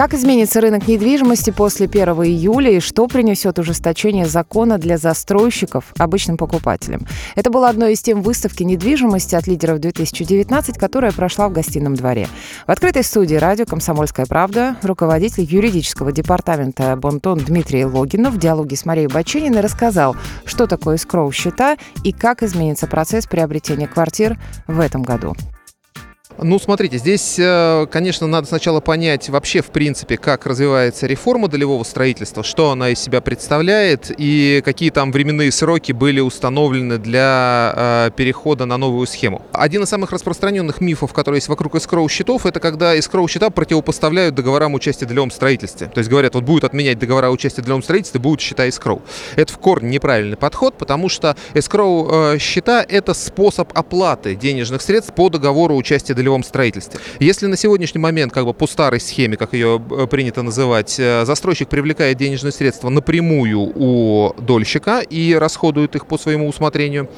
Как изменится рынок недвижимости после 1 июля и что принесет ужесточение закона для застройщиков обычным покупателям? Это было одной из тем выставки недвижимости от лидеров 2019, которая прошла в гостином дворе. В открытой студии радио «Комсомольская правда» руководитель юридического департамента «Бонтон» Дмитрий Логинов в диалоге с Марией Бачининой рассказал, что такое скроу-счета и как изменится процесс приобретения квартир в этом году. Ну, смотрите, здесь, э, конечно, надо сначала понять вообще, в принципе, как развивается реформа долевого строительства, что она из себя представляет и какие там временные сроки были установлены для э, перехода на новую схему. Один из самых распространенных мифов, которые есть вокруг эскроу-счетов, это когда эскроу-счета противопоставляют договорам участия в долевом строительстве. То есть говорят, вот будут отменять договора участия в долевом строительстве, будут счета эскроу. Это в корне неправильный подход, потому что эскроу-счета – это способ оплаты денежных средств по договору участия в долевом долевом строительстве. Если на сегодняшний момент, как бы по старой схеме, как ее э, принято называть, э, застройщик привлекает денежные средства напрямую у дольщика и расходует их по своему усмотрению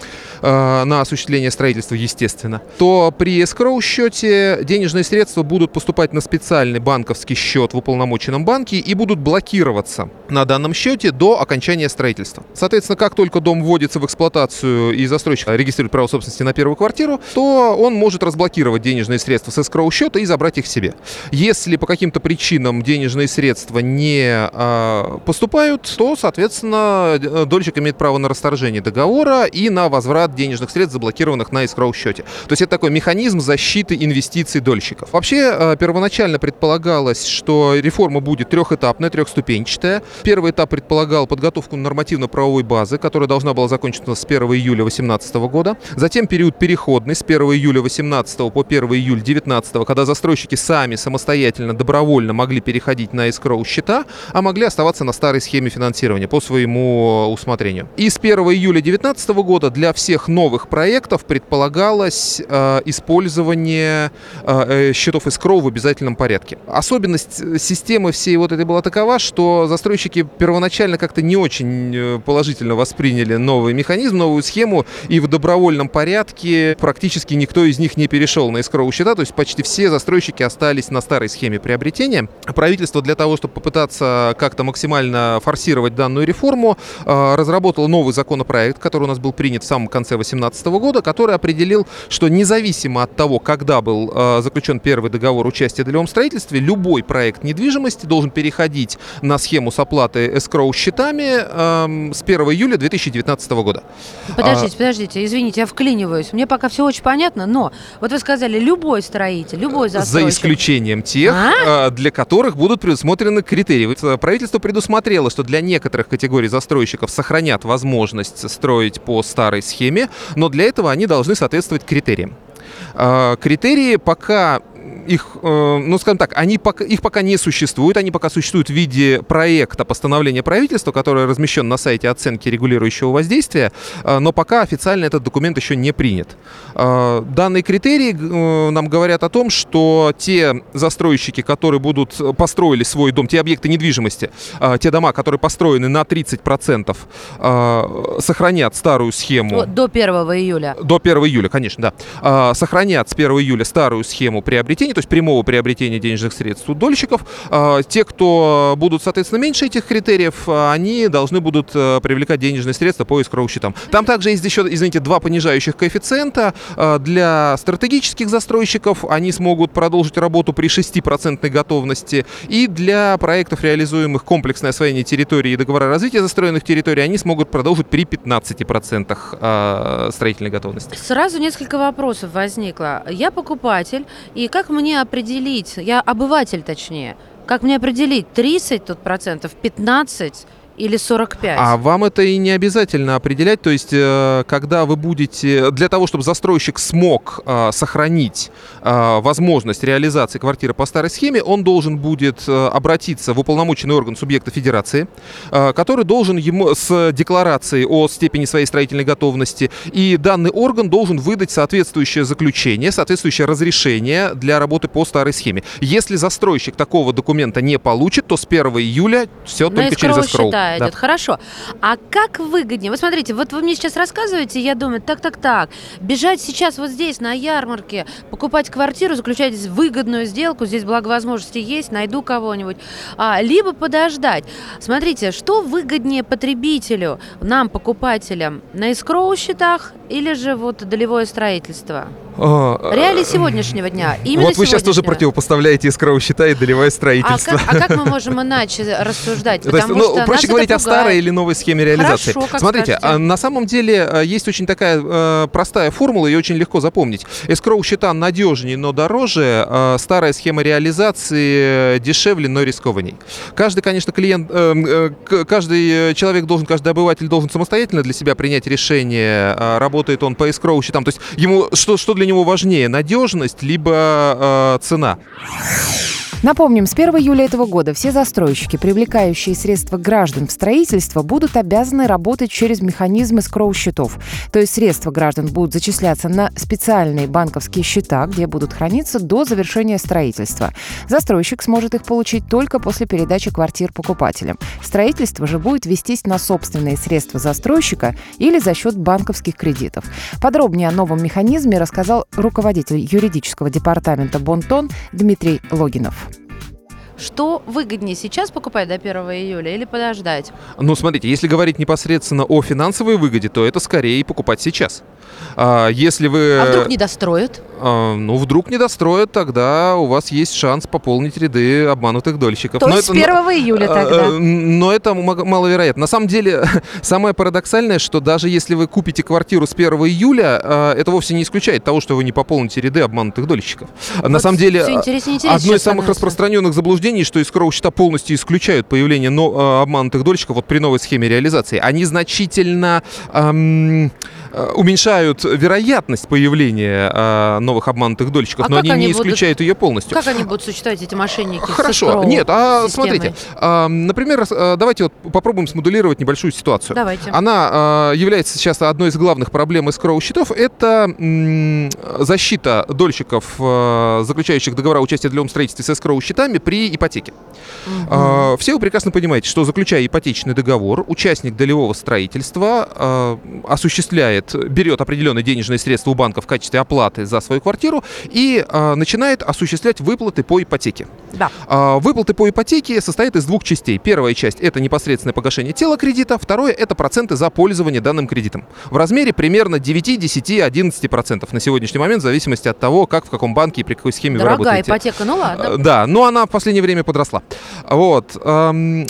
э, на осуществление строительства, естественно, то при escrow счете денежные средства будут поступать на специальный банковский счет в уполномоченном банке и будут блокироваться на данном счете до окончания строительства. Соответственно, как только дом вводится в эксплуатацию и застройщик регистрирует право собственности на первую квартиру, то он может разблокировать денежные денежные средства с escrow счета и забрать их себе. Если по каким-то причинам денежные средства не э, поступают, то, соответственно, дольщик имеет право на расторжение договора и на возврат денежных средств, заблокированных на escrow счете. То есть это такой механизм защиты инвестиций дольщиков. Вообще, э, первоначально предполагалось, что реформа будет трехэтапная, трехступенчатая. Первый этап предполагал подготовку нормативно-правовой базы, которая должна была закончиться с 1 июля 2018 года. Затем период переходный с 1 июля 2018 по 1 июля 19 когда застройщики сами самостоятельно, добровольно могли переходить на escrow счета, а могли оставаться на старой схеме финансирования по своему усмотрению. И с 1 июля 2019 года для всех новых проектов предполагалось э, использование э, э счетов escrow в обязательном порядке. Особенность системы всей вот этой была такова, что застройщики первоначально как-то не очень э, положительно восприняли новый механизм, новую схему, и в добровольном порядке практически никто из них не перешел на escrow escrow счета, то есть почти все застройщики остались на старой схеме приобретения. Правительство для того, чтобы попытаться как-то максимально форсировать данную реформу, э, разработало новый законопроект, который у нас был принят в самом конце 2018 года, который определил, что независимо от того, когда был э, заключен первый договор участия в долевом строительстве, любой проект недвижимости должен переходить на схему с оплатой escrow счетами эм, с 1 июля 2019 года. Подождите, а... подождите, извините, я вклиниваюсь. Мне пока все очень понятно, но вот вы сказали, любой строитель, любой застройщик. За исключением тех, а? для которых будут предусмотрены критерии. Правительство предусмотрело, что для некоторых категорий застройщиков сохранят возможность строить по старой схеме, но для этого они должны соответствовать критериям. А, критерии пока их, э, ну, скажем так, они пока, их пока не существует, они пока существуют в виде проекта постановления правительства, который размещен на сайте оценки регулирующего воздействия, э, но пока официально этот документ еще не принят. Э, данные критерии нам говорят о том, что те застройщики, которые будут построили свой дом, те объекты недвижимости, те дома, которые построены на 30%, сохранят старую схему. До 1 июля. До 1 июля, конечно, да. Сохранят с 1 июля старую схему приобретения, то есть прямого приобретения денежных средств у дольщиков. А, те, кто будут, соответственно, меньше этих критериев, а, они должны будут э, привлекать денежные средства по искровым счетам. Там также есть еще, извините, два понижающих коэффициента. А, для стратегических застройщиков они смогут продолжить работу при 6% готовности. И для проектов, реализуемых комплексное освоение территории и договора развития застроенных территорий, они смогут продолжить при 15% строительной готовности. Сразу несколько вопросов возникло. Я покупатель, и как мне определить, я обыватель точнее, как мне определить 30 тут процентов, 15 или 45? А вам это и не обязательно определять. То есть, э, когда вы будете... Для того, чтобы застройщик смог э, сохранить э, возможность реализации квартиры по старой схеме, он должен будет обратиться в уполномоченный орган субъекта федерации, который должен ему с декларацией о степени своей строительной готовности, и данный орган должен выдать соответствующее заключение, соответствующее разрешение для работы по старой схеме. Если застройщик такого документа не получит, то с 1 июля все На только через escrow. да, Да. идет. Хорошо. А как выгоднее? Вот смотрите, вот вы мне сейчас рассказываете, я думаю, так-так-так, бежать сейчас вот здесь, на ярмарке, покупать квартиру, заключать здесь выгодную сделку, здесь благо возможности есть, найду кого-нибудь, а, либо подождать. Смотрите, что выгоднее потребителю, нам, покупателям, на эскроу счетах или же вот долевое строительство? А, Реалии сегодняшнего дня. Именно Вот вы сейчас тоже противопоставляете искроу счета и долевое А строительство. как, а как мы можем иначе рассуждать? То есть, Потому ну, что проще говорить о старой или новой схеме реализации. Хорошо, Смотрите, скажете. а на самом деле э, есть очень такая э, простая формула и очень легко запомнить. Эскроу счета надежнее, но дороже. э, старая схема реализации э, дешевле, но рискованней. Каждый, конечно, клиент, э, э, каждый э, человек должен, каждый обыватель должен самостоятельно для себя принять решение, э, работает он по эскроу счетам. То есть ему что, что для него важнее, надежность либо э, цена. Напомним, с 1 июля этого года все застройщики, привлекающие средства граждан в строительство, будут обязаны работать через механизмы скроу-счетов. То есть средства граждан будут зачисляться на специальные банковские счета, где будут храниться до завершения строительства. Застройщик сможет их получить только после передачи квартир покупателям. Строительство же будет вестись на собственные средства застройщика или за счет банковских кредитов. Подробнее о новом механизме рассказал руководитель юридического департамента «Бонтон» Дмитрий Логинов. Что выгоднее сейчас покупать до 1 июля или подождать? Ну, смотрите, если говорить непосредственно о финансовой выгоде, то это скорее покупать сейчас. А, если вы... А вдруг не достроят? а, ну, вдруг не достроят, тогда у вас есть шанс пополнить ряды обманутых дольщиков. То Но есть с это- 1 июля а, тогда? а, Но это маловероятно. На самом деле, самое парадоксальное, что даже если вы купите квартиру с 1 июля, а, это вовсе не исключает того, что вы не пополните ряды обманутых дольщиков. А На Вот самом деле, одно из самых распространенных заблуждений, что из счета полностью исключают появление но- а, обманутых дольщиков вот при новой схеме реализации. Они значительно ам, а, уменьшают вероятность появления а, новых обманутых дольщиков, А но как они не они будут- исключают ее полностью. Как они будут сочетать эти мошенники с Хорошо, escrow нет, а системой? смотрите, а, например, а, давайте вот попробуем смоделировать небольшую ситуацию. Давайте. Она а, является сейчас одной из главных проблем эскроу счетов. Это м, защита дольщиков, а, заключающих договора о участии в длевом строительстве с эскроу счетами при ипотеке. Мгм. А, Все вы прекрасно понимаете, что заключая ипотечный договор, участник долевого строительства а, осуществляет, берет определенные денежные средства у банка в качестве оплаты за свою квартиру и а, начинает осуществлять выплаты по ипотеке. Да. Выплаты по ипотеке состоят из двух частей. Первая часть – это непосредственное погашение тела кредита, второе – это проценты за пользование данным кредитом. В размере примерно 9, 10, 11% на сегодняшний момент, в зависимости от того, как, в каком банке и при какой схеме вы Дорогая работаете. ипотека, ну ладно. Да, но она в последнее время подросла. Вот. эм,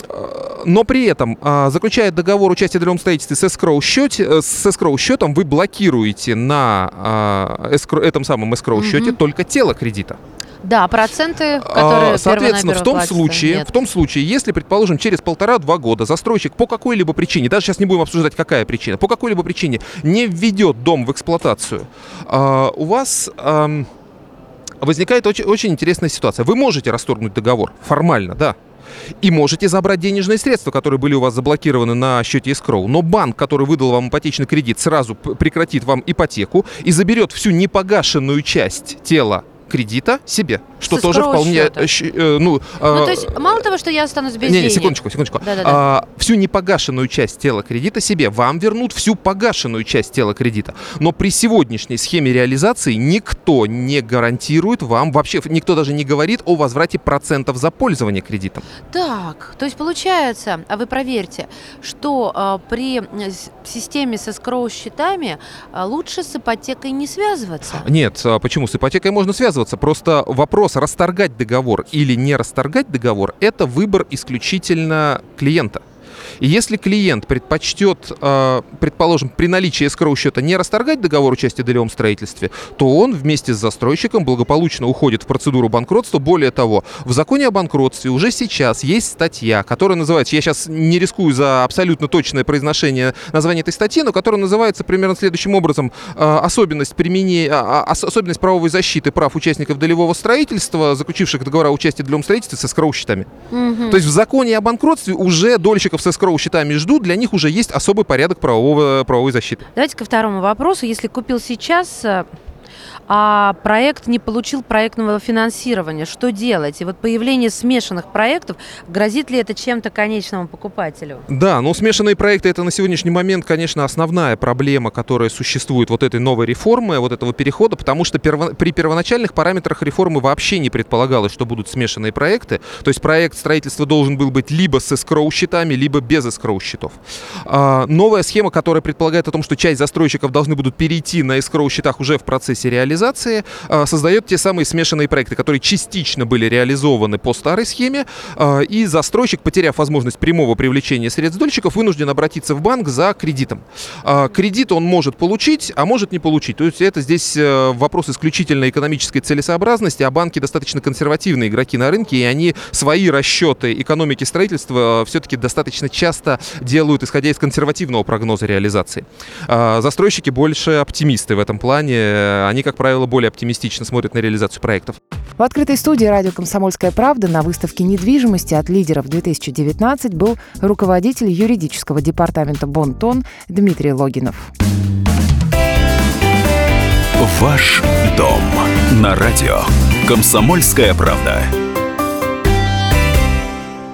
Но при этом, э, заключая договор участия в долевом строительстве с escrow, счете, э, с escrow счетом, вы блокируете на э, escrow- этом самом escrow счете Мгм. только тело кредита. Да, проценты, А, которые Соответственно, в том случае, нет. в том случае, если, предположим, через полтора-два года застройщик по какой-либо причине, даже сейчас не будем обсуждать, какая причина, по какой-либо причине не введет дом в эксплуатацию, у вас ам, возникает очень, очень интересная ситуация. Вы можете расторгнуть договор формально, да. И можете забрать денежные средства, которые были у вас заблокированы на счете escrow. Но банк, который выдал вам ипотечный кредит, сразу прекратит вам ипотеку и заберет всю непогашенную часть тела кредита себе, что тоже вполне, счета. э, ну, Ну, а, то есть, мало того, что я останусь без не, не, денег. секундочку, секундочку. Да-да-да. А, всю непогашенную часть тела кредита себе вам вернут всю погашенную часть тела кредита. Но при сегодняшней схеме реализации никто не гарантирует вам, вообще никто даже не говорит о возврате процентов за пользование кредитом. Так, то есть получается, а вы проверьте, что а, при э, системе со скроу счетами а, лучше с ипотекой не связываться. Нет, а почему? С ипотекой можно связываться. Просто вопрос расторгать договор или не расторгать договор – это выбор исключительно клиента. И если клиент предпочтет, э, предположим, при наличии escrow счета не расторгать договор участия в долевом строительстве, то он вместе с застройщиком благополучно уходит в процедуру банкротства. Более того, в законе о банкротстве уже сейчас есть статья, которая называется, я сейчас не рискую за абсолютно точное произношение названия этой статьи, но которая называется примерно следующим образом э, особенность применения, а, а, ос- особенность правовой защиты прав участников долевого строительства, заключивших договора о участии в долевом строительстве с escrow счетами. Мгм. То есть в законе о банкротстве уже дольщиков с escrow счетами ждут, для них уже есть особый порядок правового, правовой защиты. Давайте ко второму вопросу. Если купил сейчас, э, а проект не получил проектного финансирования. Что делать? И вот появление смешанных проектов, грозит ли это чем-то конечному покупателю? Да, ну смешанные проекты это на сегодняшний момент, конечно, основная проблема, которая существует вот этой новой реформы, вот этого перехода, потому что перво- при первоначальных параметрах реформы вообще не предполагалось, что будут смешанные проекты. То есть проект строительства должен был быть либо с эскроу счетами, либо без эскроу счетов. А, новая схема, которая предполагает о том, что часть застройщиков должны будут перейти на эскроу счетах уже в процессе реализации, а, создает те самые смешанные проекты, которые частично были реализованы по старой схеме, а, и застройщик, потеряв возможность прямого привлечения средств дольщиков, вынужден обратиться в банк за кредитом. А, кредит он может получить, а может не получить. То есть это здесь э, вопрос исключительно экономической целесообразности, а банки достаточно консервативные игроки на рынке, и они свои расчеты экономики строительства все-таки достаточно часто делают, исходя из консервативного прогноза реализации. Застройщики больше оптимисты в этом плане. Они, как правило, более оптимистично смотрят на реализацию проектов. В открытой студии радио «Комсомольская правда» на выставке недвижимости от лидеров 2019 был руководитель юридического департамента «Бонтон» Дмитрий Логинов. Ваш дом на радио. Комсомольская правда.